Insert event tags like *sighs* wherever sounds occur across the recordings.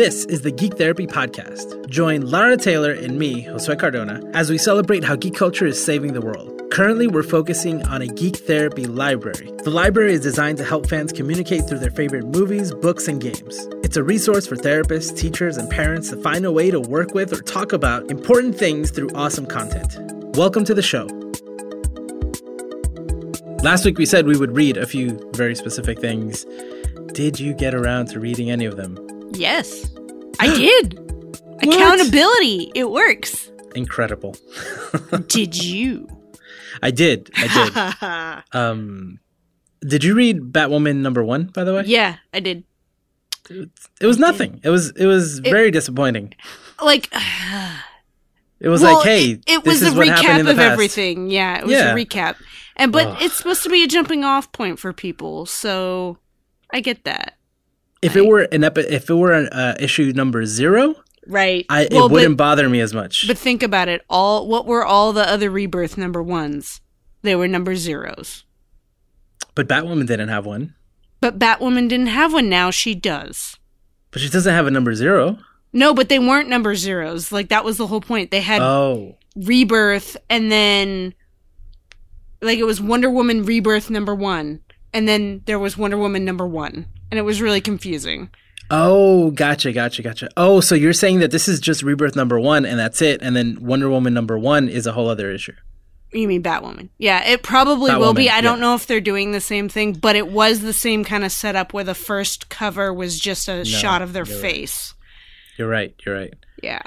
This is the Geek Therapy Podcast. Join Lara Taylor and me, Josue Cardona, as we celebrate how geek culture is saving the world. Currently, we're focusing on a geek therapy library. The library is designed to help fans communicate through their favorite movies, books, and games. It's a resource for therapists, teachers, and parents to find a way to work with or talk about important things through awesome content. Welcome to the show. Last week we said we would read a few very specific things. Did you get around to reading any of them? Yes, I did. *gasps* Accountability. It works. Incredible. *laughs* Did you? I did. I did. *laughs* um, did you read Batwoman number one? By the way, yeah, I did. it was nothing. It was it was very disappointing. Like, *sighs* It was well, like, hey, it, it this was is a what happened in recap of past. everything. Yeah, it was Yeah. a recap. And but Ugh. it's supposed to be a jumping off point for people, so I get that. If it were an epi- if it were an uh, issue number zero, Right. I Well, it wouldn't bother me as much. But, think about it. All what were all the other rebirth number ones? They were number zeros. but Batwoman didn't have one. But Batwoman didn't have one. Now she does. But she doesn't have a number zero. No, but they weren't number zeros. Like that was the whole point. They had Oh, rebirth and then like it was Wonder Woman rebirth number 1 and then there was Wonder Woman number 1 and it was really confusing. oh, gotcha, gotcha, gotcha. Oh, so you're saying that this is just Rebirth number one and that's it, and then Wonder Woman number one is a whole other issue. You mean Batwoman? Yeah, it probably will be. Batwoman, I don't know if they're doing the same thing, but it was the same kind of setup where the first cover was just a shot of their you're right. face. You're right. You're right. Yeah.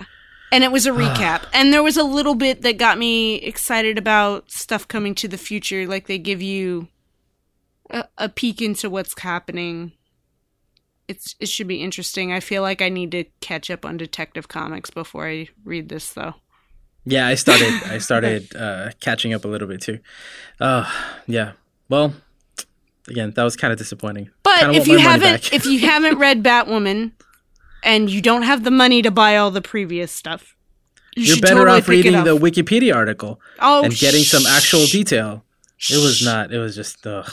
And it was a *sighs* recap. and there was a little bit that got me excited about stuff coming to the future. Like they give you a, a peek into what's happening. It's it should be interesting. I feel like I need to catch up on Detective Comics before I read this though. Yeah, I started. I *laughs* started uh, catching up a little bit too. Uh, yeah. Well, again, that was kind of disappointing. But if you haven't if you haven't read *laughs* Batwoman and you don't have the money to buy all the previous stuff, you You're better totally off reading the Wikipedia article oh, and getting some actual detail. It was not. It was just. Ugh.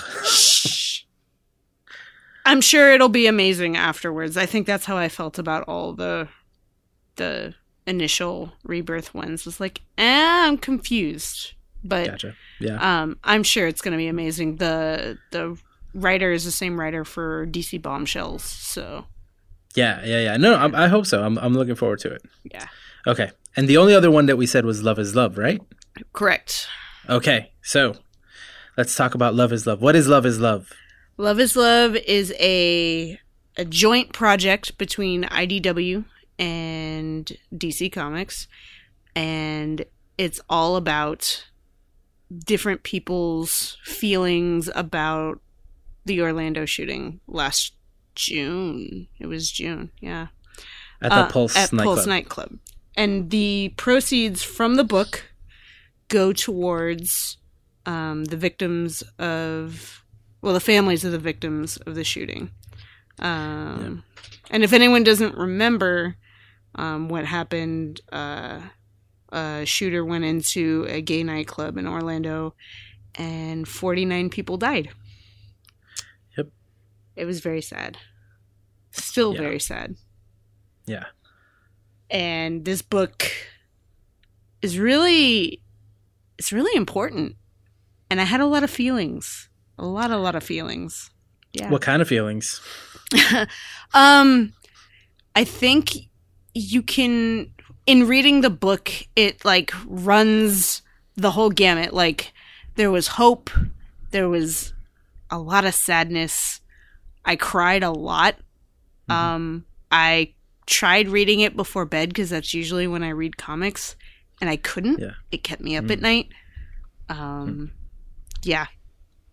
I'm sure it'll be amazing afterwards. I think that's how I felt about all the the initial rebirth ones. Was like, eh, I'm confused, but Gotcha. Yeah. um, I'm sure it's going to be amazing. the The writer is the same writer for DC Bombshells, so Yeah. Yeah. Yeah. No, I'm, I hope so. I'm. I'm looking forward to it. yeah, Okay. And the only other one that we said was Love is Love, right? correct. Okay. So let's talk about Love is Love. What is Love is Love? Love is Love is a a joint project between IDW and DC Comics and it's all about different people's feelings about the Orlando shooting last June. It was June, yeah. At the Uh, Pulse at nightclub. Pulse nightclub. And the proceeds from the book go towards um, the victims of, well, the families of the victims of the shooting. Um, And if anyone doesn't remember um, what happened, uh, a shooter went into a gay nightclub in Orlando and 49 people died. Yep. It was very sad. Still Yeah. very sad Yeah. and this book is really it's really important and i had a lot of feelings a lot a lot of feelings. Yeah. What kind of feelings? *laughs* um i think you can in reading the book it like runs the whole gamut. Like there was hope there was a lot of sadness. I cried a lot. Um i tried reading it before bed because that's usually when i read comics and i couldn't. Yeah. it kept me up at night. Um yeah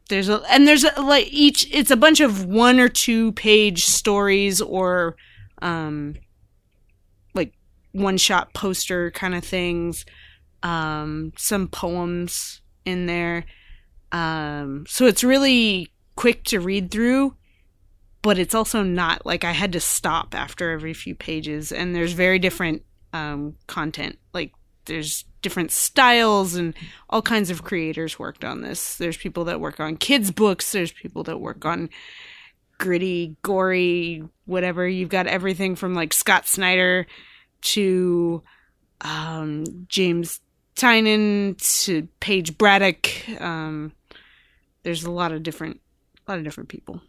there's a and there's a, like each it's a bunch of one or two page stories or um like one shot poster kind of things um some poems in there. Um so it's really quick to read through but it's also not like i had to stop after every few pages. And there's very different um content. Like there's different styles and all kinds of creators worked on this there's people that work on kids books there's people that work on gritty, gory, whatever. You've got everything from like Scott Snyder to um, James Tynion to Paige Braddock. Um, there's a lot of different, a lot of different people.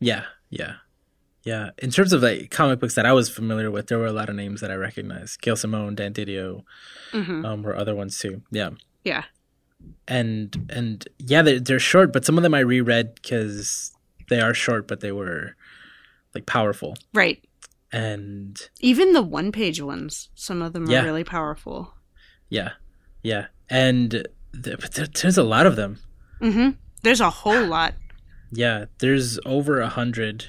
Yeah, yeah, yeah. In terms of like comic books that I was familiar with, there were a lot of names that I recognized. Gail Simone, Dan DiDio, hmm um, were other ones too. Yeah, Yeah. and and yeah, they're, they're short, but some of them I reread because they are short, but they were like powerful. Right. And Even the one page ones, some of them Yeah. are really powerful. yeah, yeah, and but there, there's a lot of them. Mm-hmm. There's a whole *sighs* lot. Yeah, there's over a hundred.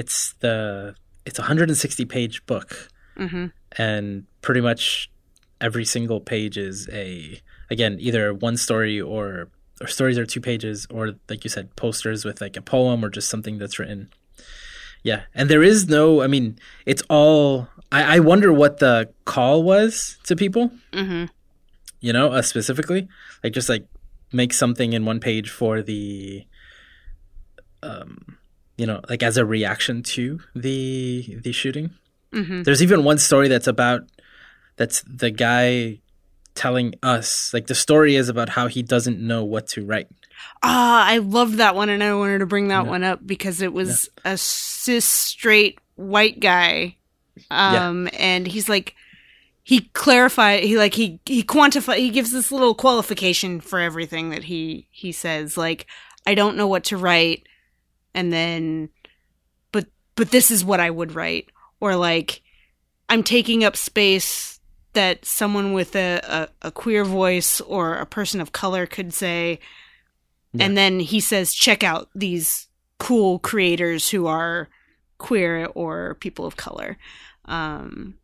It's the it's a hundred and sixty page book, hmm and pretty much every single page is a again either one story or or stories are two pages or like you said posters with like a poem or just something that's written. Yeah, and there is no. I mean, it's all. I, I wonder what the call was to people. hmm you know, uh, specifically, like just like make something in one page for the, um, you know, like as a reaction to the the shooting. hmm There's even one story that's about that's the guy telling us like the story is about how he doesn't know what to write. Ah, I love that one, and I wanted to bring that Yeah. one up because it was a cis straight white guy, um, and he's like, he clarify, he like he he quantify, he gives this little qualification for everything that he he says, like, I don't know what to write, and then, but but this is what I would write, or like, I'm taking up space that someone with a, a, a queer voice or a person of color could say. And then he says check out these cool creators who are queer or people of color. Um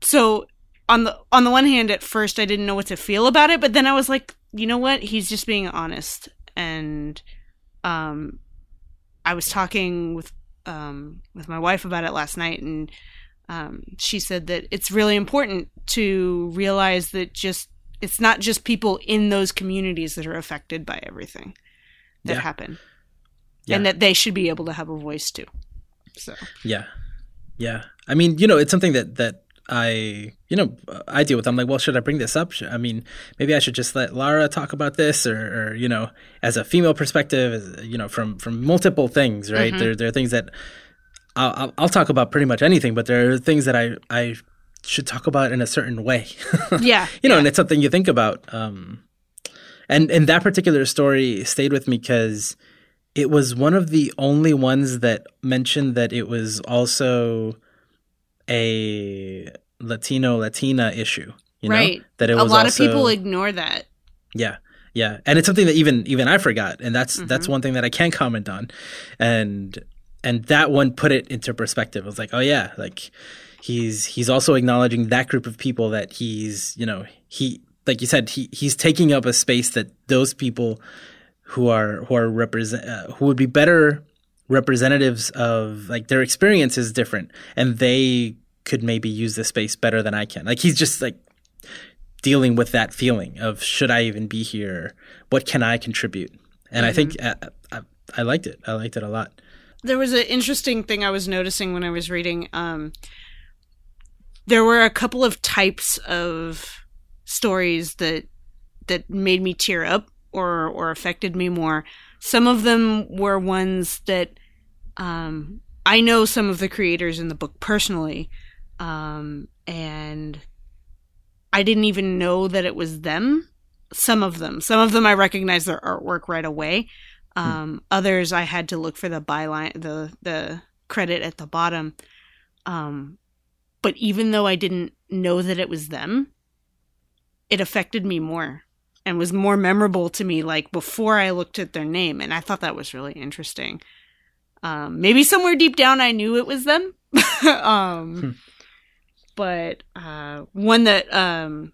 so on the on the one hand at first i didn't know what to feel about it but then i was like you know what? He's just being honest and um i was talking with um with my wife about it last night and um she said that it's really important to realize that just it's not just people in those communities that are affected by everything that Yeah. happen Yeah. and that they should be able to have a voice too so Yeah, yeah. I mean, you know, it's something that that I, you know, I deal with. I'm like, well, should I bring this up? Should, I mean, maybe I should just let Lara talk about this, or, or you know, as a female perspective, as, you know, from from multiple things, right? Mhm. There there are things that I'll, I'll I'll talk about pretty much anything, but there are things that I I should talk about in a certain way. *laughs* yeah you know, yeah. and it's something you think about. Um, and and that particular story stayed with me because it was one of the only ones that mentioned that it was also a Latino Latina issue. You know? That it a was lot also, of people ignore that yeah, yeah, and it's something that even even I forgot, and that's that's Mhm. one thing that I can comment on, and and that one put it into perspective. It was like, oh yeah, like he's he's also acknowledging that group of people that he's you know he like you said he he's taking up a space that those people who are who are represent uh, who would be better representatives of like their experience is different and they could maybe use the space better than I can. Like he's just like dealing with that feeling of should I even be here? What can I contribute? And I think uh, I, I liked it. I liked it a lot. there was an interesting thing I was noticing when I was reading. Um, there were a couple of types of stories that that made me tear up or or affected me more. Some of them were ones that um, I know some of the creators in the book personally, um, and I didn't even know that it was them. Some of them, some of them, I recognized their artwork right away. Um, Others, I had to look for the byline, the the credit at the bottom. Um, but even though I didn't know that it was them, it affected me more and was more memorable to me. Like before I looked at their name, and I thought that was really interesting. Um, maybe somewhere deep down, I knew it was them. *laughs* um, Hmm. But uh, one that um,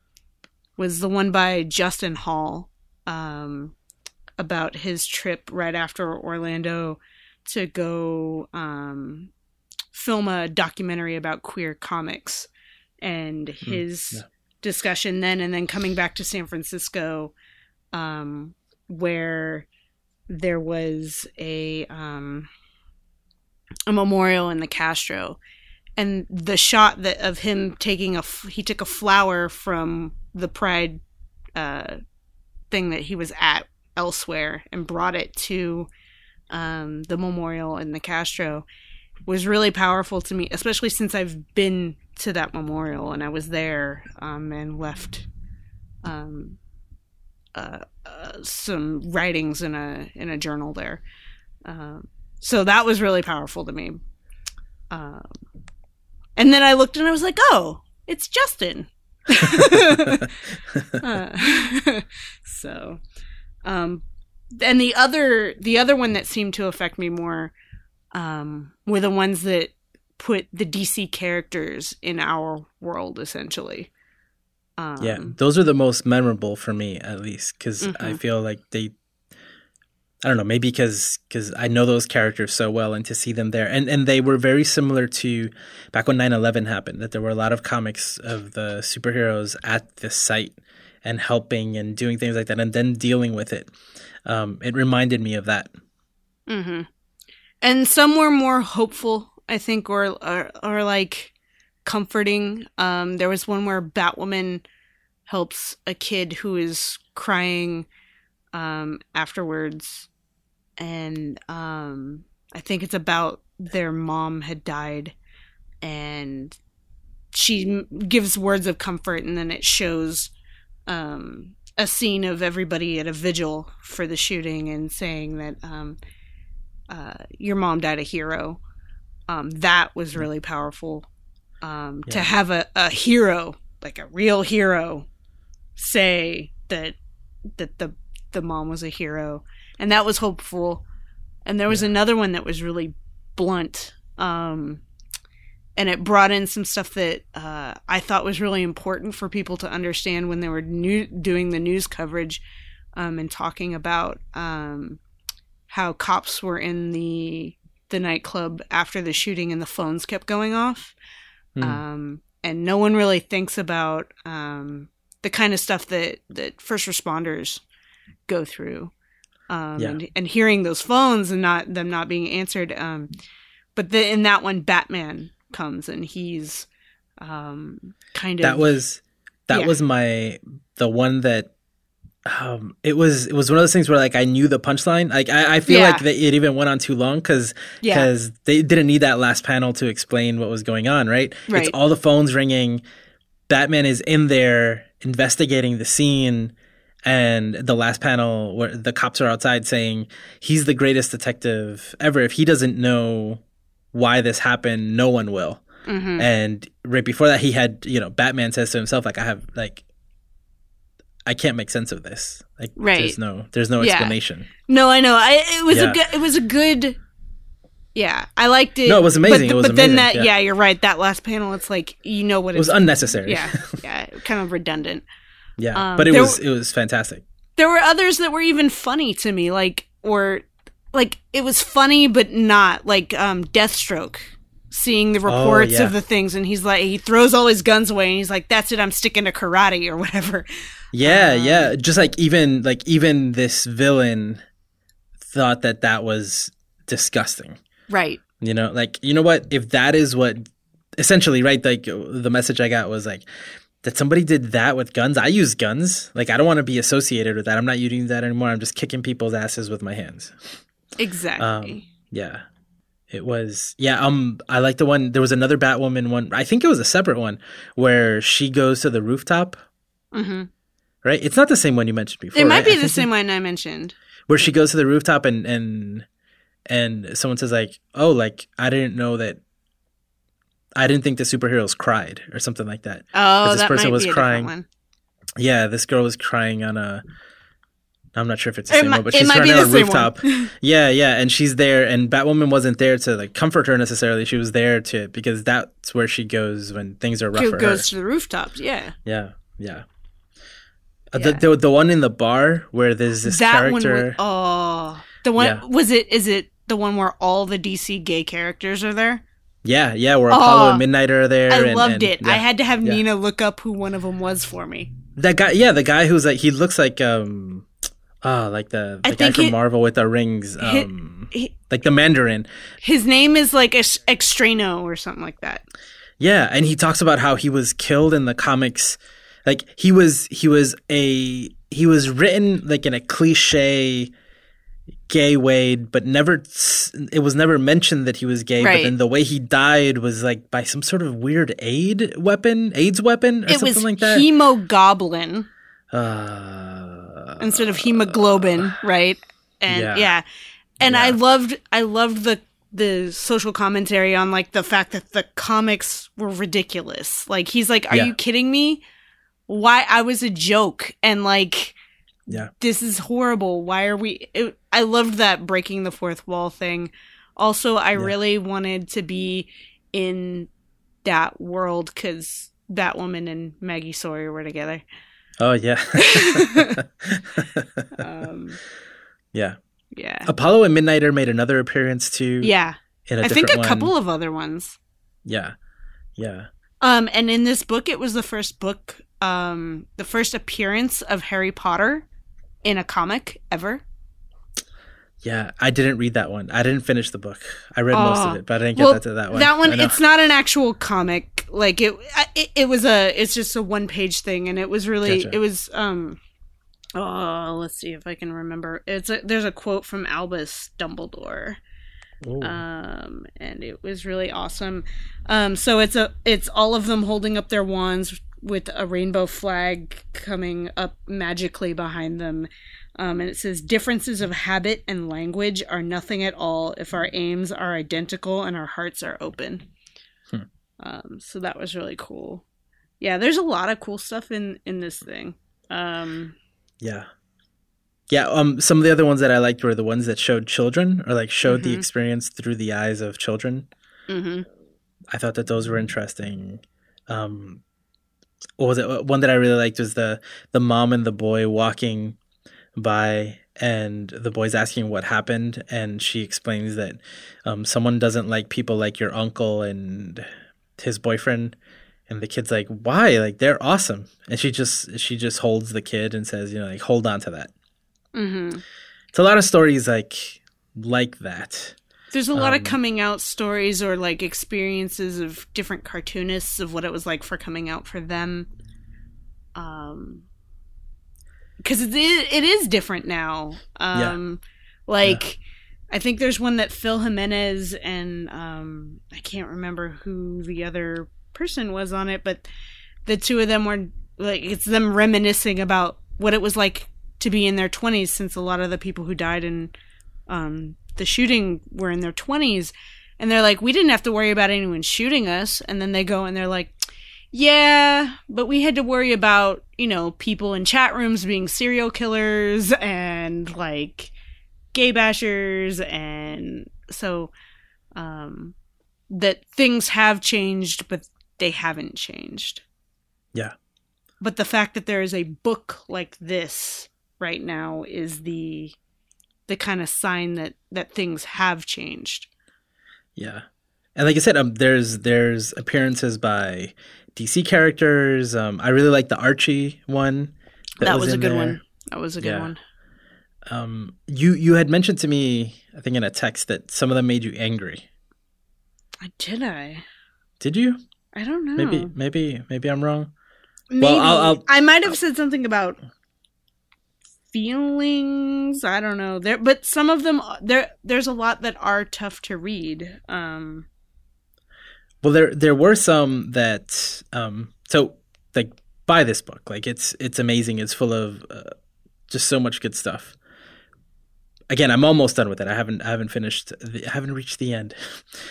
was the one by Justin Hall um, about his trip right after Orlando to go um, film a documentary about queer comics and his yeah. Discussion then and then coming back to San Francisco um, where there was a um, a memorial in the Castro, and the shot that of him taking a he took a flower from the Pride uh, thing that he was at elsewhere and brought it to um, the memorial in the Castro was really powerful to me, especially since I've been to that memorial and I was there um, and left um, uh, uh, some writings in a in a journal there. Um, so that was really powerful to me. Um, and then I looked and I was like, "Oh, it's Justin." *laughs* *laughs* uh, *laughs* so, um, and the other the other one that seemed to affect me more um, were the ones that put the DC characters in our world, essentially. Um, yeah, those are the most memorable for me, at least, because mm-hmm. I feel like they. I don't know, maybe because because I know those characters so well, and to see them there, and and they were very similar to back when 9-11 happened. That there were a lot of comics of the superheroes at the site and helping and doing things like that, and then dealing with it. Um, it reminded me of that. Mm-hmm and some were more hopeful, I think, or or, or like comforting. Um, there was one where Batwoman helps a kid who is crying um, afterwards, and um, I think it's about their mom had died, and she gives words of comfort, and then it shows um, a scene of everybody at a vigil for the shooting and saying that um, uh, your mom died a hero. Um, that was really powerful. Um, yeah. To have a, a hero, like a real hero, say that that the the mom was a hero, and that was hopeful. And there was yeah. another one that was really blunt, um, and it brought in some stuff that uh, I thought was really important for people to understand when they were new, doing the news coverage um, and talking about um, how cops were in the the nightclub after the shooting and the phones kept going off. Mm. Um, and no one really thinks about um, the kind of stuff that, that first responders go through. Um, yeah. and, and hearing those phones and not them not being answered. Um, but the, in that one, Batman comes and he's um, kind of that was that yeah. was my the one that um, it was it was one of those things where like I knew the punchline. Like I, I feel yeah. like it even went on too long because because yeah. they didn't need that last panel to explain what was going on. Right? right? It's all the phones ringing. Batman is in there investigating the scene, and the last panel where the cops are outside saying he's the greatest detective ever. If he doesn't know why this happened, no one will. Mm-hmm. And right before that, he had you know Batman says to himself like I have like I can't make sense of this. Like, right. there's no, there's no explanation. No, I know. I it was yeah. a good, it was a good. Yeah, I liked it. No, it was amazing. But, it was but amazing. then that, yeah. yeah. you're right. That last panel, it's like you know what it was unnecessary. Yeah, yeah, kind of redundant. *laughs* Yeah, um, but it was it was fantastic. There were others that were even funny to me, like or like it was funny but not like um Deathstroke seeing the oh, reports oh, yeah. of the things and he's like he throws all his guns away and he's like that's it i'm sticking to karate or whatever. Yeah um, yeah just like even like even this villain thought that that was disgusting. Right. You know like you know what? If that is what essentially right like the message i got was like that somebody did that with guns. I use guns. Like i don't want to be associated with that. I'm not using that anymore. I'm just kicking people's asses with my hands. Exactly. Um, yeah it was yeah. Um, I like the one. There was another Batwoman one. I think it was a separate one where she goes to the rooftop. Mm-hmm. Right. It's not the same one you mentioned before. It might right? be the same one I mentioned. Where she goes to the rooftop and and and someone says like, "Oh, like I didn't know that." I didn't think the superheroes cried or something like that. Oh, this that person might was crying. One. Yeah, this girl was crying on a I'm not sure if it's the it same might, one, but she's running on a rooftop. *laughs* yeah, yeah, and she's there, and Batwoman wasn't there to like comfort her necessarily. She was there to because that's where she goes when things are rough. She goes her. to the rooftops. Yeah. Yeah, yeah. Uh, the, the, the one in the bar where there's this that character. One was, oh, the one yeah. was it? Is it the one where all the DC gay characters are there? Yeah, yeah, where Apollo oh, and Midnight are there. I and, loved and, it. Yeah, I had to have yeah. Nina look up who one of them was for me. That guy, yeah, the guy who's like he looks like um Ah, like the, the guy from it, Marvel with the rings. Um, it, like the Mandarin. His name is like Ex- Extrano or something like that. Yeah, and he talks about how he was killed in the comics. Like he was he was a he was written like in a cliche gay way, but never it was never mentioned that he was gay. Right. But then the way he died was like by some sort of weird aid weapon, AIDS weapon, or It something was like that. hemogoblin uh, instead of hemoglobin, right? And Yeah. yeah, and I loved I loved the the social commentary on like the fact that the comics were ridiculous. Like he's like, "Are Yeah. you kidding me? Why I was a joke?" And like yeah, this is horrible. Why are we? It, I loved that breaking the fourth wall thing. Also, I really wanted to be in that world because Batwoman and Maggie Sawyer were together. Oh yeah, *laughs* Um, yeah. yeah, Apollo and Midnighter made another appearance too. yeah. in a I think a one. couple of other ones. Yeah, yeah. Um, and in this book, it was the first book, um, the first appearance of Harry Potter in a comic ever. Yeah, I didn't read that one. I didn't finish the book. I read most of Oh. it, but I didn't get Well, that to that one. That one, it's not an actual comic. Like it, it, it was a, it's just a one page thing, and it was really, Gotcha. it was, um, oh, let's see if I can remember. It's a, there's a quote from Albus Dumbledore. Ooh. um and it was really awesome um so it's a it's all of them holding up their wands with a rainbow flag coming up magically behind them um and it says differences of habit and language are nothing at all if our aims are identical and our hearts are open. Um so that was really cool yeah there's a lot of cool stuff in in this thing um yeah, yeah. Um, some of the other ones that I liked were the ones that showed children or like showed the Mhm. experience through the eyes of children. Mm-hmm. I thought that those were interesting. Um, what was it? One that I really liked was the the mom and the boy walking by, and the boy's asking what happened, and she explains that um, someone doesn't like people like your uncle and his boyfriend, and the kid's like, "Why? Like they're awesome." And she just she just holds the kid and says, "You know, like hold on to that." mm-hmm. It's a lot of stories like like that. There's a lot Um, of coming out stories or like experiences of different cartoonists of what it was like for coming out for them. Um, because it it is different now. Um, like I think there's one that Phil Jimenez and um, I can't remember who the other person was on it, but the two of them were like it's them reminiscing about what it was like to be in their 20s since a lot of the people who died in um, the shooting were in their 20s and they're like we didn't have to worry about anyone shooting us. And then they go and they're like yeah but we had to worry about you know people in chat rooms being serial killers and like gay bashers and so um that things have changed but they haven't changed Yeah. but the fact that there is a book like this right now is the the kind of sign that that things have changed Yeah, and like I said, um, there's there's appearances by DC characters. Um, I really like the Archie one. that, was, a good there. one that was a good Yeah. one Um, you you had mentioned to me, I think in a text, that some of them made you angry. Did i Did you? i don't know Maybe maybe maybe I'm wrong. maybe I'll- I'll- i might have said something about feelings i don't know there but some of them there there's a lot that are tough to read um Well, there there were some that um, so like buy this book. Like it's it's amazing. It's full of uh, just so much good stuff. Again, I'm almost done with it. I haven't I haven't finished. The, I haven't reached the end.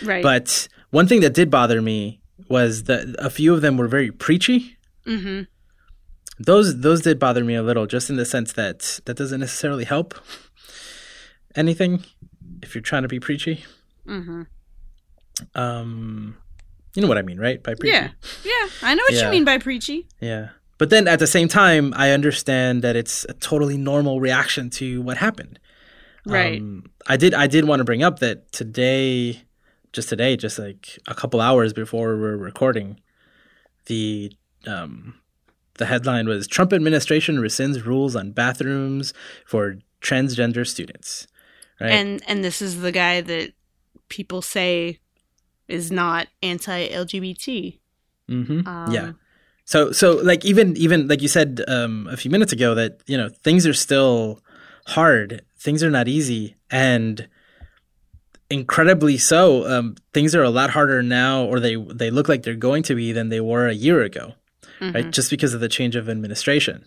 right But one thing that did bother me was that a few of them were very preachy. mm-hmm Those those did bother me a little, just in the sense that that doesn't necessarily help anything if you're trying to be preachy. mm-hmm Um, you know what I mean, right? By preachy. yeah yeah i know what Yeah. you mean by preachy Yeah. But then at the same time, I understand that it's a totally normal reaction to what happened. Right Um, I did I did want to bring up that today, just today, just like a couple hours before we we're recording, the um, the headline was Trump administration rescinds rules on bathrooms for transgender students. Right. and and this is the guy that people say is not anti-LGBT. hmm Um, yeah. So so like even even like you said um, a few minutes ago that you know things are still hard. Things are not easy, and incredibly so. Um, things are a lot harder now, or they they look like they're going to be than they were a year ago. mhm. right? Just because of the change of administration.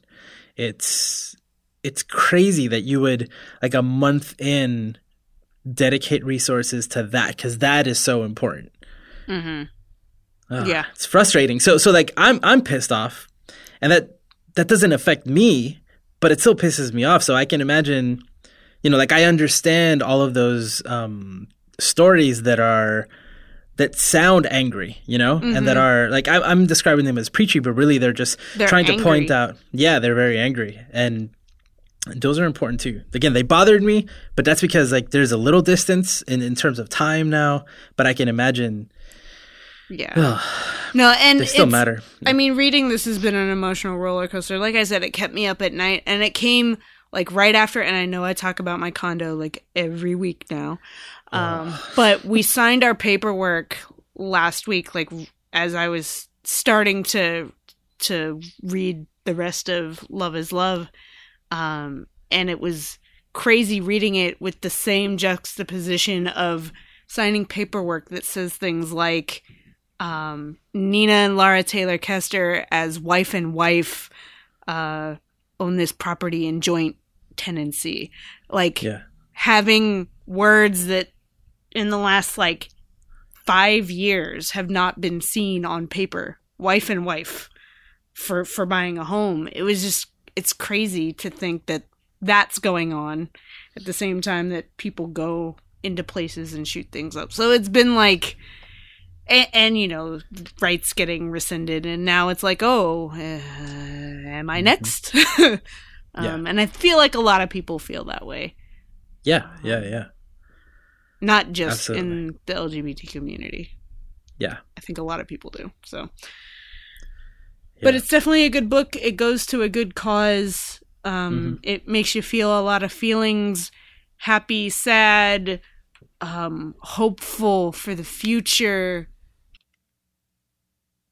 It's it's crazy that you would like a month in dedicate resources to that because that is so important. Mhm. Ugh, Yeah. it's frustrating. So so like I'm I'm pissed off, and that that doesn't affect me, but it still pisses me off. So I can imagine, you know, like I understand all of those um, stories that are that sound angry, you know, and that are like I, I'm describing them as preachy, but really they're just They're trying to point out. Yeah, they're very angry, and those are important too. Again, they bothered me, but that's because like there's a little distance in in terms of time now. But I can imagine Yeah. *sighs* No, and they still matter. I mean, reading this has been an emotional roller coaster. Like I said, it kept me up at night, and it came like right after. And I know I talk about my condo like every week now, um, but we signed our paperwork last week. Like as I was starting to to read the rest of Love Is Love, um, and it was crazy reading it with the same juxtaposition of signing paperwork that says things like um, Nina and Lara Taylor Kester as wife and wife uh, own this property in joint tenancy. Like Yeah, having words that in the last like five years have not been seen on paper, wife and wife for for buying a home. It was just it's crazy to think that that's going on at the same time that people go into places and shoot things up. So it's been like and, and you know rights getting rescinded and now it's like oh uh, am i next *laughs* um, Yeah. and i feel like a lot of people feel that way yeah, yeah, yeah, not just Absolutely. in the lgbt community yeah. i think a lot of people do so yeah. but it's definitely a good book it goes to a good cause um, Mm-hmm. it makes you feel a lot of feelings happy sad um, hopeful for the future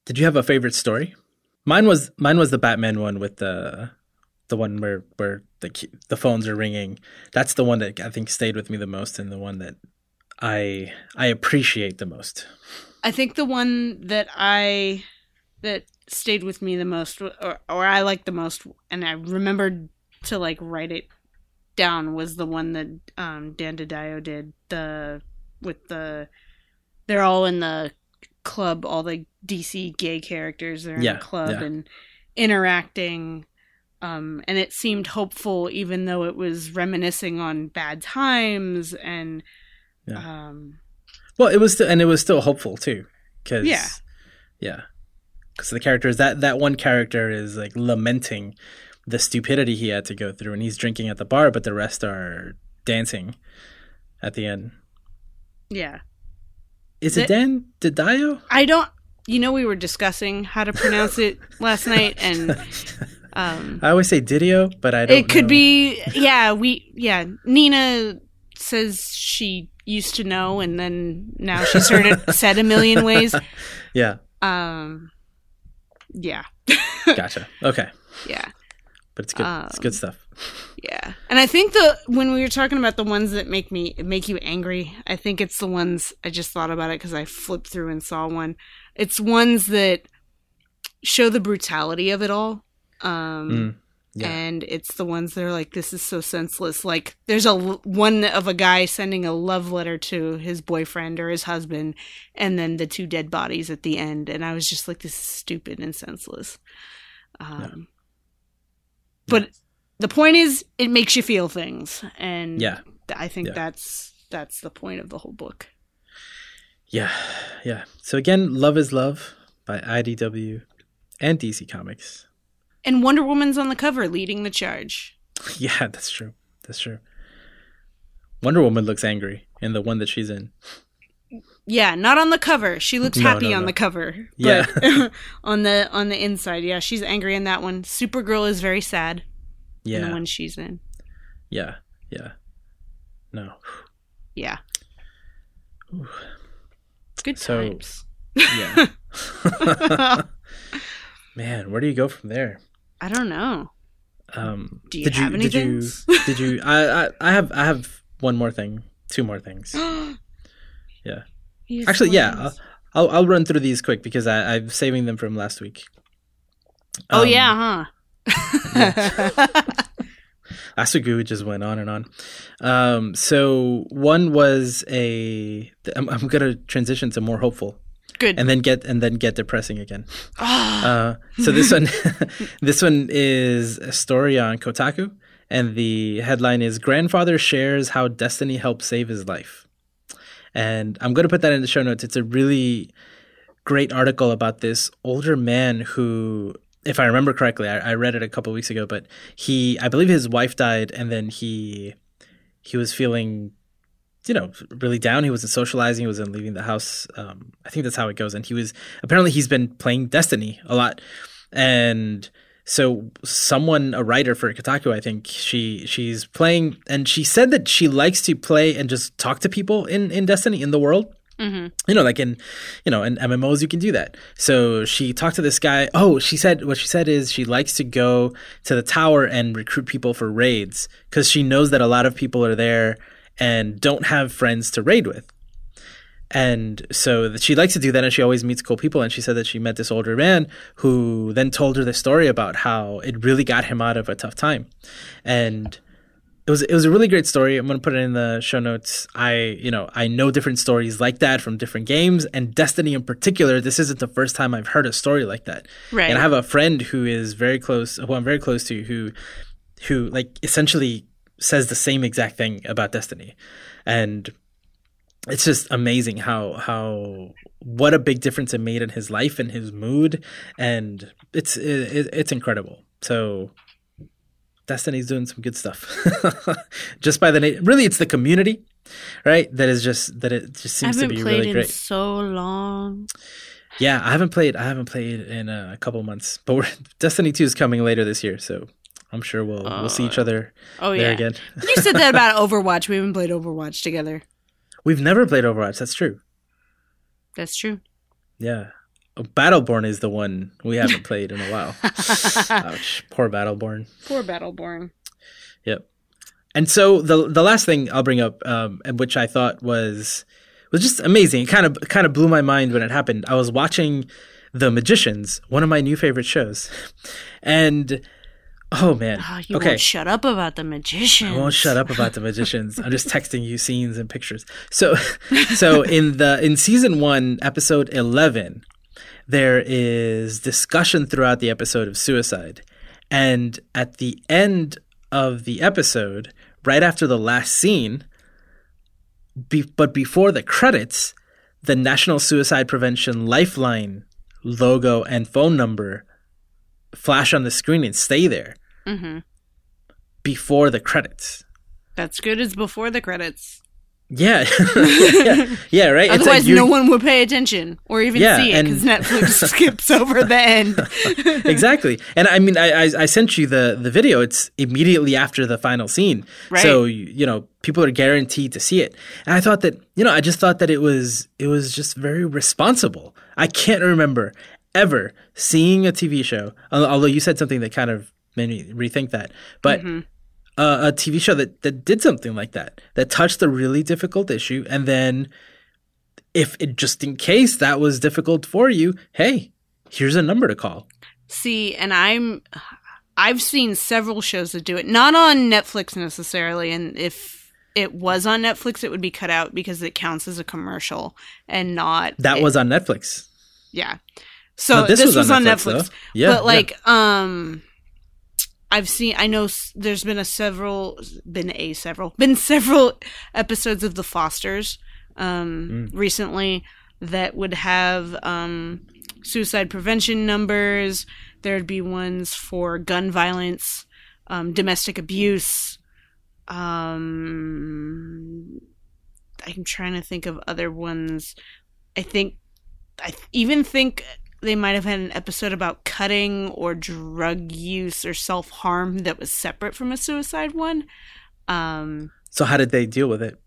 Did you have a favorite story? Mine was mine was the Batman one with the the one where where the the phones are ringing. That's the one that I think stayed with me the most, and the one that I I appreciate the most. I think the one that I that stayed with me the most, or, or I liked the most, and I remembered to like write it down was the one that um, Dan DiDio did the with the they're all in the club, all the DC gay characters are in Yeah, the club yeah. and interacting. Um, and it seemed hopeful, even though it was reminiscing on bad times and Yeah. um, Well, it was, still, and it was still hopeful too, because Yeah. yeah, because the characters that that one character is like lamenting the stupidity he had to go through, and he's drinking at the bar, but the rest are dancing at the end. yeah. Is it The- Dan DiDio? I don't. You know, we were discussing how to pronounce it last night, and *laughs* um, I always say DiDio, but I don't. it could know. be. Yeah, we. Yeah, Nina says she used to know, and then now she's heard it *laughs* said a million ways. Yeah, Um, yeah, *laughs* gotcha. Okay, yeah, but it's good. it's Um, good stuff. yeah. And I think the when we were talking about the ones that make me make you angry, I think it's the ones I just thought about it because I flipped through and saw one. It's ones that show the brutality of it all. Um, Mm, yeah. and it's the ones that are like this is so senseless like there's a one of a guy sending a love letter to his boyfriend or his husband and then the two dead bodies at the end and i was just like this is stupid and senseless um but the point is it makes you feel things and Yeah. i think Yeah. that's that's the point of the whole book Yeah, yeah. So again, Love is Love by IDW and DC Comics. And wonder woman's on the cover leading the charge *laughs* Yeah, that's true. That's true. Wonder Woman looks angry in the one that she's in. Yeah, not on the cover. She looks No, happy no, on no. the cover. Yeah. But *laughs* *laughs* on the on the inside, yeah, she's angry in that one. Supergirl is very sad in the one she's in. yeah, yeah. No. Yeah. Ooh. Good So- times. Yeah. Man, where do you go from there? I don't know. Um, Do you did have you, did you *laughs* did you I, I I have I have one more thing, two more things. *gasps* Yeah. Actually, yeah, ones. I'll I'll run through these quick because I, I'm saving them from last week. oh Um, yeah, huh? last week we just went on and on. Um, so one was a I'm, I'm gonna transition to more hopeful Good. and then get and then get depressing again. Ah, Uh, so this one, *laughs* this one is a story on Kotaku, and the headline is "Grandfather shares how Destiny helped save his life." And I'm going to put that in the show notes. It's a really great article about this older man who, if I remember correctly, I, I read it a couple weeks ago, but he, I believe his wife died, and then he, he was feeling you know, really down. He wasn't socializing. He wasn't leaving the house. Um, I think that's how it goes. And he was apparently he's been playing Destiny a lot, and so someone, a writer for Kotaku, I think she she's playing, and she said that she likes to play and just talk to people in in Destiny in the world hmm you know, like in, you know, in MMOs, you can do that. So she talked to this guy. Oh, she said what she said is she likes to go to the tower and recruit people for raids because she knows that a lot of people are there and don't have friends to raid with. And so she likes to do that, and she always meets cool people. And she said that she met this older man who then told her the story about how it really got him out of a tough time, and it was it was a really great story. I'm gonna put it in the show notes. I you know I know different stories like that from different games and Destiny in particular. This isn't the first time I've heard a story like that. Right. And I have a friend who is very close, who I'm very close to, who who like essentially says the same exact thing about Destiny, and it's just amazing how how what a big difference it made in his life and his mood, and it's it, it's incredible. So Destiny's doing some good stuff. *laughs* just by the na- really, it's the community, right? That is just that it just seems to be played really in great. so long. Yeah, I haven't played. I haven't played in a couple months, but we're, *laughs* Destiny Two is coming later this year, so I'm sure we'll we'll see each other Oh there yeah. again. *laughs* you said that about *laughs* Overwatch. We haven't played Overwatch together. We've never played Overwatch. That's true. That's true. Yeah, Oh, Battleborn is the one we haven't played in a while. *laughs* Ouch, poor Battleborn. Poor Battleborn. Yep. And so the the last thing I'll bring up, um, and which I thought was was just amazing. It kind of kind of blew my mind when it happened. I was watching The Magicians, one of my new favorite shows, and oh man, Oh, you okay. won't shut up about the magician. I won't shut up about the *laughs* magicians. I'm just texting you scenes and pictures. So, *laughs* so in the in season one, episode eleven, there is discussion throughout the episode of suicide, and at the end of the episode, right after the last scene, be, but before the credits, the National Suicide Prevention Lifeline logo and phone number flash on the screen and stay there hmm before the credits. That's good as before the credits. Yeah, *laughs* yeah, yeah, right. Otherwise, you- no one would pay attention or even Yeah, see it and- because Netflix *laughs* skips over the end. *laughs* exactly. And I mean, I, I I sent you the the video. It's immediately after the final scene, Right. so you you know people are guaranteed to see it. And I thought that you know I just thought that it was it was just very responsible. I can't remember ever seeing a TV show, although you said something that kind of made me rethink that, but. Mm-hmm. Uh, a TV show that, that did something like that, that touched a really difficult issue, and then if it just in case that was difficult for you, hey, here's a number to call. See, and I'm I've seen several shows that do it, not on Netflix necessarily, and if it was on Netflix, it would be cut out because it counts as a commercial and not That it- was on Netflix. yeah. So No, this, was, on Netflix, though. Yeah, but like um. I've seen. I know there's been a several, been a several, *laughs* been several episodes of The Fosters, um, Mm. recently that would have um, suicide prevention numbers. There'd be ones for gun violence, um, domestic abuse. Um, I'm trying to think of other ones. I think, I th- even think they might have had an episode about cutting or drug use or self harm that was separate from a suicide one. Um, So how did they deal with it?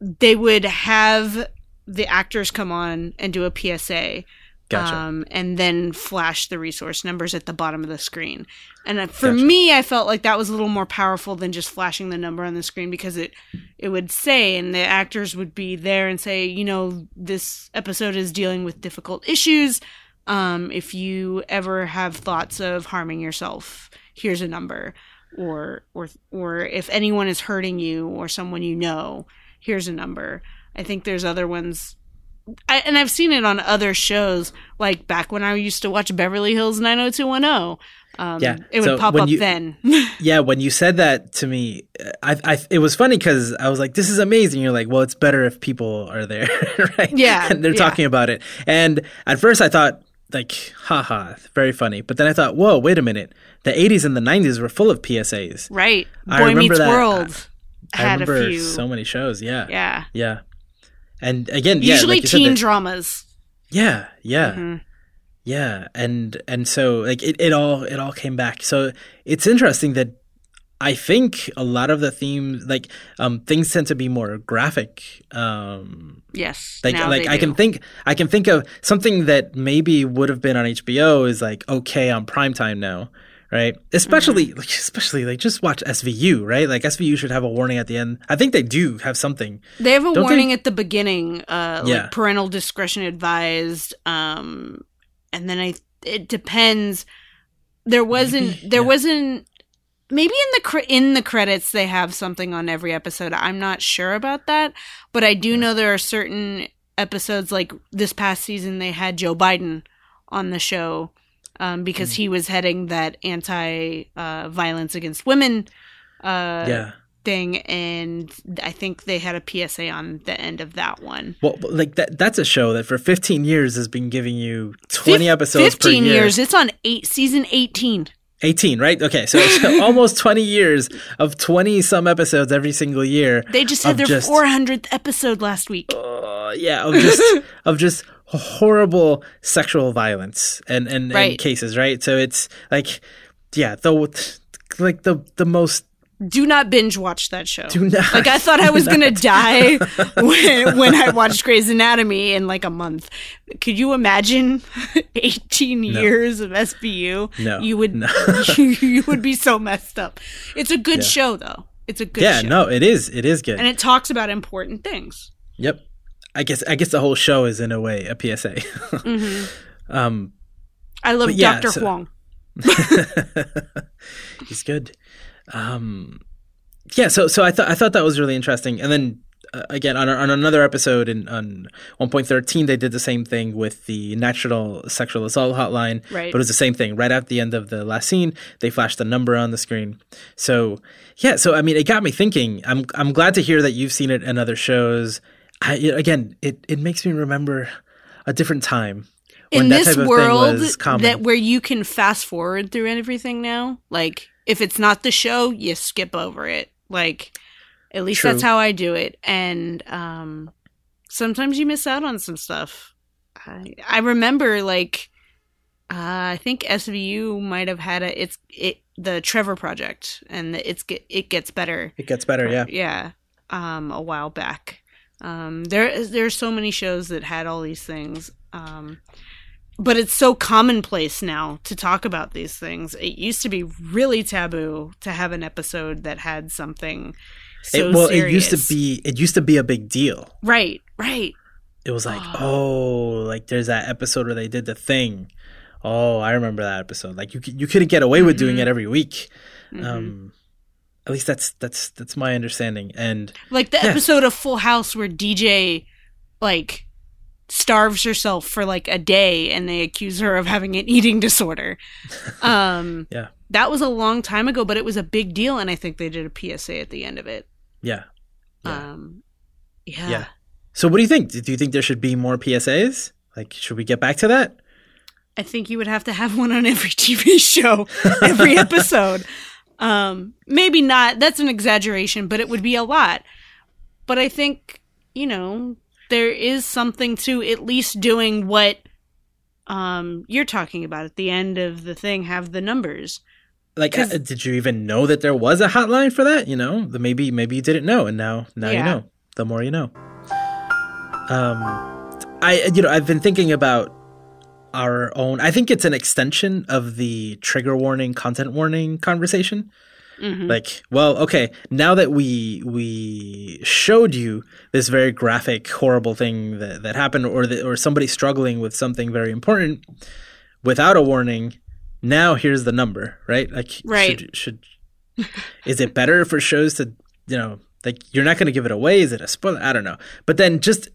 they would have the actors come on and do a PSA. Gotcha. Um, and then flash the resource numbers at the bottom of the screen. And for Gotcha. me, I felt like that was a little more powerful than just flashing the number on the screen because it it would say, and the actors would be there and say, you know, this episode is dealing with difficult issues. Um, if you ever have thoughts of harming yourself, here's a number. Or or or if anyone is hurting you or someone you know, here's a number. I think there's other ones I, and I've seen it on other shows, like back when I used to watch Beverly Hills 90210. Um, Yeah, it would so pop up you- then. *laughs* Yeah, when you said that to me, I, I it was funny because I was like, "This is amazing." You're like, "Well, it's better if people are there, *laughs* right?" Yeah, and they're yeah. talking about it. And at first, I thought, like, haha, very funny. But then I thought, whoa, wait a minute. The 80s and the 90s were full of PSAs. right. I Boy remember Meets that. World I had a remember few. so many shows. Yeah, yeah. yeah. And again, yeah, Usually like you said, teen dramas. yeah, yeah. Mhm. Yeah, and and so like it, it all it all came back. So it's interesting that I think a lot of the themes like um things tend to be more graphic. Um Yes. like like they I can think I can think of something that maybe would have been on HBO is like okay on primetime now. Right, especially Mm-hmm. like especially like just watch SVU, right? Like SVU should have a warning at the end. I think they do have something. They have a Don't they- warning at the beginning, uh, Yeah. like parental discretion advised. Um, and then I, it depends. There wasn't, Maybe, there yeah. wasn't, maybe in the cre- in the credits they have something on every episode. I'm not sure about that, but I do know there are certain episodes like this past season they had Joe Biden on the show. Um, because Mm. he was heading that anti uh, violence against women uh, yeah. thing, and I think they had a PSA on the end of that one. Well, like that that's a show that for 15 years has been giving you 20 Fif- episodes per Fifteen year. years. It's on eight season eighteen. 18, right? Okay, so it's *laughs* almost 20 years of 20 some episodes every single year. They just had their just- four hundredth episode last week. Uh, yeah, of just *laughs* of just horrible sexual violence and and, and cases, right? So it's like yeah, the like the the most Do not binge watch that show. do not like I thought I was gonna *laughs* die when, when I watched Grey's Anatomy in like a month. Could you imagine *laughs* eighteen years of SVU? No, you would no. *laughs* you, you would be so messed up. It's a good Yeah. show though. It's a good Yeah, show. no, it is it is good. and it talks about important things. Yep. I guess I guess the whole show is in a way a PSA. hmm um I love But yeah, Dr. so- Huang. He's good. Um, yeah, so so I thought I thought that was really interesting, and then uh, again on, on another episode in on one point thirteen, they did the same thing with the National Sexual Assault Hotline, Right. But it was the same thing. Right at the end of the last scene, they flashed the number on the screen. So yeah, so I mean, it got me thinking. I'm I'm glad to hear that you've seen it in other shows. I, again, it it makes me remember a different time in this type of thing world that where you can fast forward through everything now like if it's not the show you skip over it. Like at least True. that's how i do it. And um sometimes you miss out on some stuff. I, I remember like uh, i think svu might have had a it's it the trevor project and the, it's get it gets better. It gets better, yeah. yeah um a while back. Um there there's so many shows that had all these things. Um but it's so commonplace now to talk about these things it used to be really taboo to have an episode that had something so it, well, serious. it used to be it used to be a big deal. right right it was like, *gasps* oh, like there's that episode where they did the thing. Oh, I remember that episode. Like you you couldn't get away with doing Mhm. it every week. Mhm. Um, at least that's that's that's my understanding. And like the yeah. episode of full house where dj like starves herself for like a day and they accuse her of having an eating disorder *laughs* um Yeah. that was a long time ago but it was a big deal and i think they did a psa at the end of it yeah, yeah, um yeah, yeah. So what do you think? Do you think there should be more PSAs? Like, should we get back to that? i think you would have to have *laughs* one on every tv show every episode *laughs* um maybe not that's an exaggeration but it would be a lot but i think you know there is something to at least doing what um you're talking about at the end of the thing have the numbers. Like uh, did you even know that there was a hotline for that? You know the maybe maybe you didn't know and now now you know. The more you know. Um i you know i've been thinking about our own i think it's an extension of the trigger warning content warning conversation Mhm. like well okay now that we we showed you this very graphic horrible thing that, that happened or that or somebody struggling with something very important without a warning now here's the number right like Right. should, should is it better for shows to you know like you're not going to give it away is it a spoiler i don't know but then just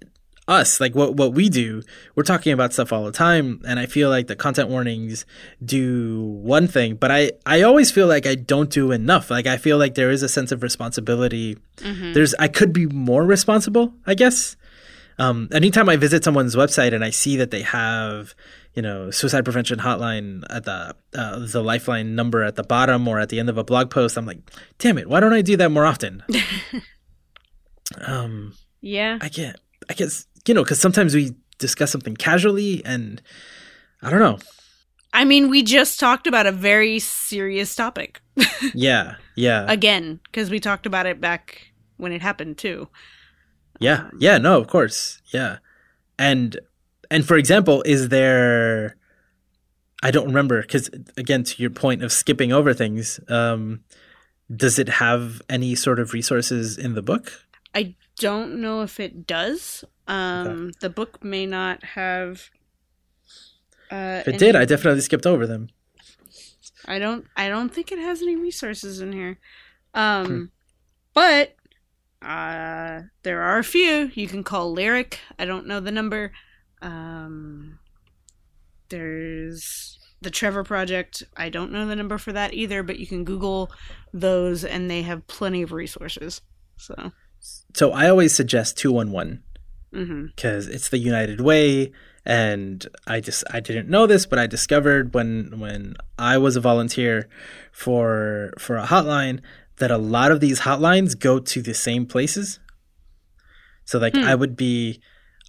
us like what what we do we're talking about stuff all the time and i feel like the content warnings do one thing but i i always feel like i don't do enough like i feel like there is a sense of responsibility Mhm. there's i could be more responsible i guess um anytime i visit someone's website and i see that they have you know suicide prevention hotline at the uh, the lifeline number at the bottom or at the end of a blog post i'm like damn it why don't i do that more often *laughs* um yeah. I get, I guess, you know, because sometimes we discuss something casually, and I don't know. I mean, we just talked about a very serious topic *laughs* Yeah, yeah, again because we talked about it back when it happened too. yeah, yeah. No, of course, yeah. And and for example, is there? I don't remember because again, to your point of skipping over things, um, does it have any sort of resources in the book? I don't know if it does. Um, The book may not have. Uh, If it did, I definitely skipped over them. I don't. I don't think it has any resources in here. Hmm. Um, but uh, there are a few you can call Lyric. I don't know the number. Um, there's the Trevor Project. I don't know the number for that either, but you can Google those, and they have plenty of resources. So, So I always suggest two one one. Because it's the United Way. And I just I didn't know this, but I discovered when when I was a volunteer for for a hotline that a lot of these hotlines go to the same places. So like Hmm. I would be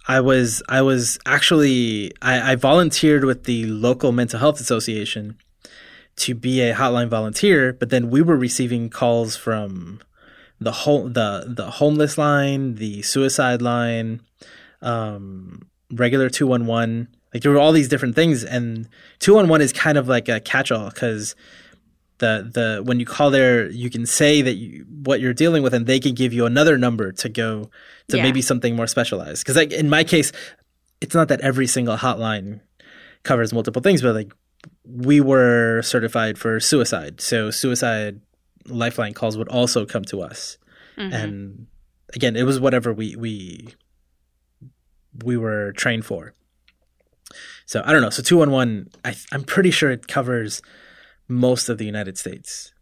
I was I was actually I, I volunteered with the local mental health association to be a hotline volunteer, but then we were receiving calls from the whole the the homeless line, the suicide line, um, regular two one one. Like there were all these different things, and two one one is kind of like a catch all because the the when you call there, you can say that you, what you're dealing with, and they can give you another number to go to Yeah. maybe something more specialized. Because like in my case, it's not that every single hotline covers multiple things, but like we were certified for suicide, so suicide lifeline calls would also come to us. Mhm. and again it was whatever we we we were trained for. So i don't know. So 211 I, i'm pretty sure it covers most of the united states.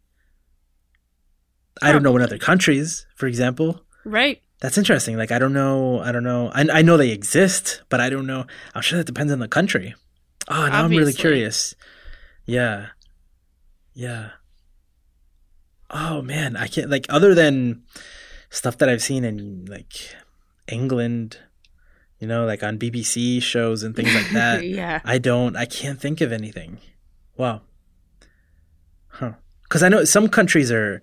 I don't know in other countries for example. Right. that's interesting. Like i don't know i don't know. I, I know they exist but i don't know. I'm sure that depends on the country. Oh now i'm really curious. Yeah. Yeah oh man i can't like other than stuff that i've seen in like england you know like on bbc shows and things like that *laughs* yeah. I don't. I can't think of anything. Wow. Huh. Because I know some countries are.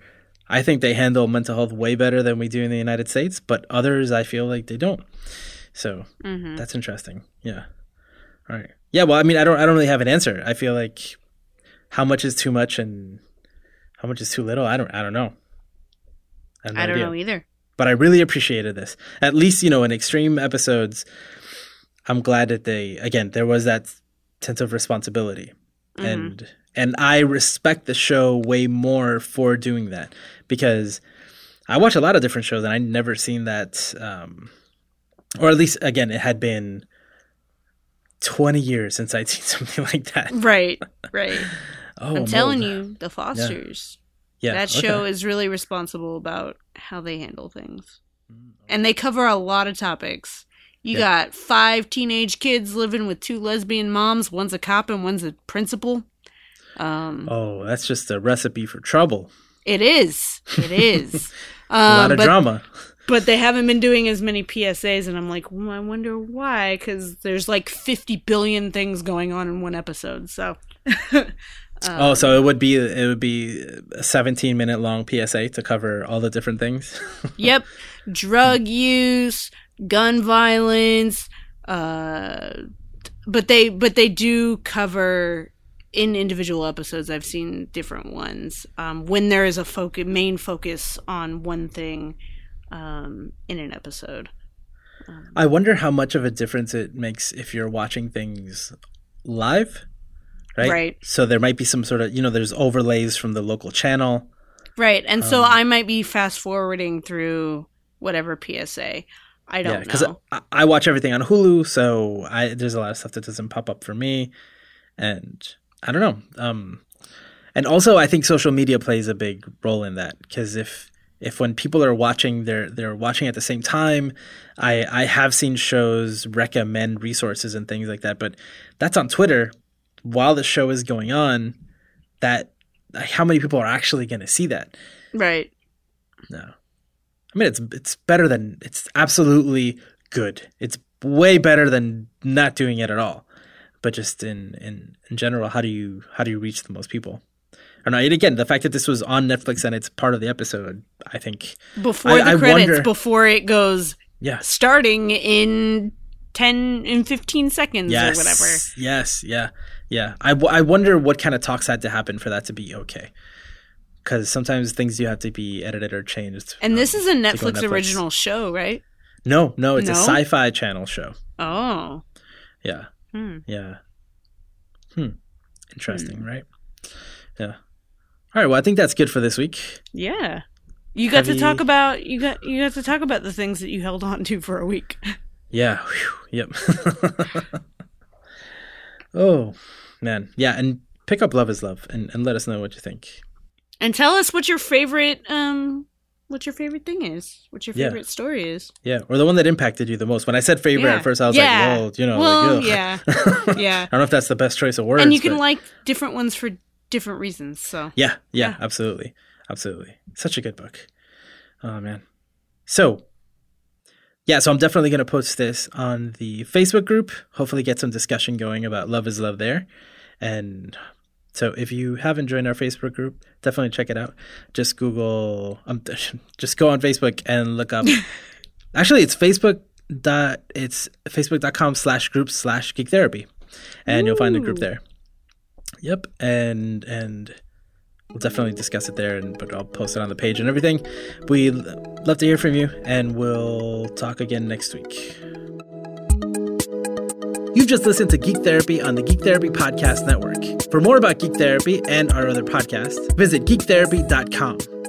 I think they handle mental health way better than we do in the United States, but others I feel like they don't. So hmm that's interesting. Yeah. All right. Yeah. Well, I mean, I don't. I don't really have an answer. I feel like how much is too much and how much is too little. I don't. I don't know. I, no I don't idea know either. but I really appreciated this. At least, you know, in extreme episodes, I'm glad that they again there was that sense of responsibility, Mhm. and and I respect the show way more for doing that because I watch a lot of different shows and I never seen that, um, or at least again, it had been 20 years since I'd seen *laughs* something like that. Right. Right. Oh, I'm telling you, the Fosters. yeah, that okay. show is really responsible about how they handle things. And they cover a lot of topics. You Yeah. got five teenage kids living with two lesbian moms. One's a cop and one's a principal. Um, Oh, that's just a recipe for trouble. It is. It is. *laughs* a lot um, of but drama. but they haven't been doing as many PSAs, and I'm like, well, I wonder why, because there's like 50 billion things going on in one episode. So, *laughs* oh, so it would be it would be a 17 minute long PSA to cover all the different things. *laughs* yep, drug use, gun violence, uh, but they but they do cover in individual episodes. I've seen different ones um, when there is a focus main focus on one thing um, in an episode. Um, I wonder how much of a difference it makes if you're watching things live, right? Right. So there might be some sort of you know there's overlays from the local channel, right? And so um, I might be fast forwarding through whatever PSA. I don't yeah, because I, I, watch everything on Hulu, so I there's a lot of stuff that doesn't pop up for me, and I don't know. Um, and also, I think social media plays a big role in that because if if when people are watching, they're they're watching at the same time. I I have seen shows recommend resources and things like that, but that's on Twitter while the show is going on. That how many people are actually going to see that? Right. No. I mean, it's it's better than it's absolutely good. It's way better than not doing it at all. But just in in in general, how do you how do you reach the most people? Or not? And again, the fact that this was on Netflix and it's part of the episode, I think before I, the I credits, wonder, before it goes, yeah, starting in 10 in 15 seconds yes, or whatever. Yes, yeah. Yeah. I, I wonder what kind of talks had to happen for that to be okay because sometimes things do have to be edited or changed. And um, this is a Netflix, Netflix, original show, right? No, no, it's no? a sci-fi channel show. Oh, yeah, hmm. yeah. Hmm. Interesting, hmm. right? Yeah. All right. Well, I think that's good for this week. Yeah. You got Heavy... to talk about you got you got to talk about the things that you held on to for a week. Yeah. Whew. Yep. *laughs* oh man. Yeah, and pick up Love is Love and, and let us know what you think. And tell us what your favorite um what your favorite thing is. What your favorite yeah. story is. Yeah. Or the one that impacted you the most. When I said favorite yeah. at first I was yeah. like, well, you know, well, like, yeah. *laughs* yeah. I don't know if that's the best choice of words. And you can but... like different ones for different reasons. So Yeah, yeah, absolutely. Absolutely. Such a good book. Oh man. So yeah, so I'm definitely going to post this on the Facebook group. Hopefully, get some discussion going about Love is Love there. And so if you haven't joined our Facebook group, definitely check it out. Just Google, um, *laughs* just go on Facebook and look up. *laughs* actually, it's Facebook dot it's facebook.com slash group slash geek therapy and Ooh. you'll find the group there yep and and we'll definitely discuss it there and but i'll post it on the page and everything we love to hear from you and we'll talk again next week You've just listened to Geek Therapy on the Geek Therapy Podcast Network. For more about Geek Therapy and our other podcasts, visit geektherapy.com.